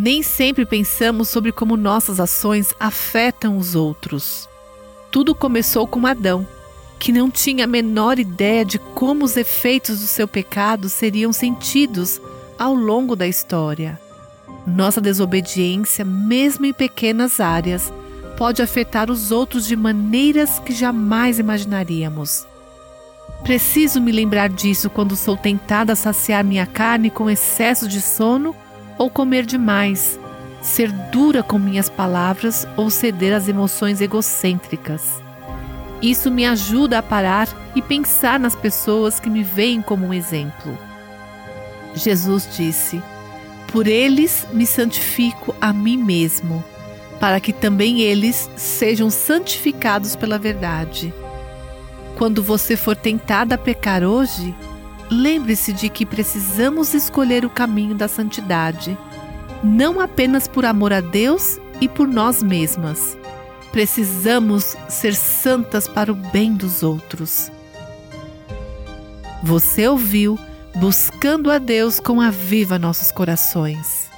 Nem sempre pensamos sobre como nossas ações afetam os outros. Tudo começou com Adão, que não tinha a menor ideia de como os efeitos do seu pecado seriam sentidos ao longo da história. Nossa desobediência, mesmo em pequenas áreas, pode afetar os outros de maneiras que jamais imaginaríamos. Preciso me lembrar disso quando sou tentada a saciar minha carne com excesso de sono ou comer demais, ser dura com minhas palavras ou ceder às emoções egocêntricas. Isso me ajuda a parar e pensar nas pessoas que me veem como um exemplo. Jesus disse: Por eles me santifico a mim mesmo, para que também eles sejam santificados pela verdade. Quando você for tentada a pecar hoje, lembre-se de que precisamos escolher o caminho da santidade, não apenas por amor a Deus e por nós mesmas. Precisamos ser santas para o bem dos outros. Você ouviu Buscando a Deus com a Viva Nossos Corações.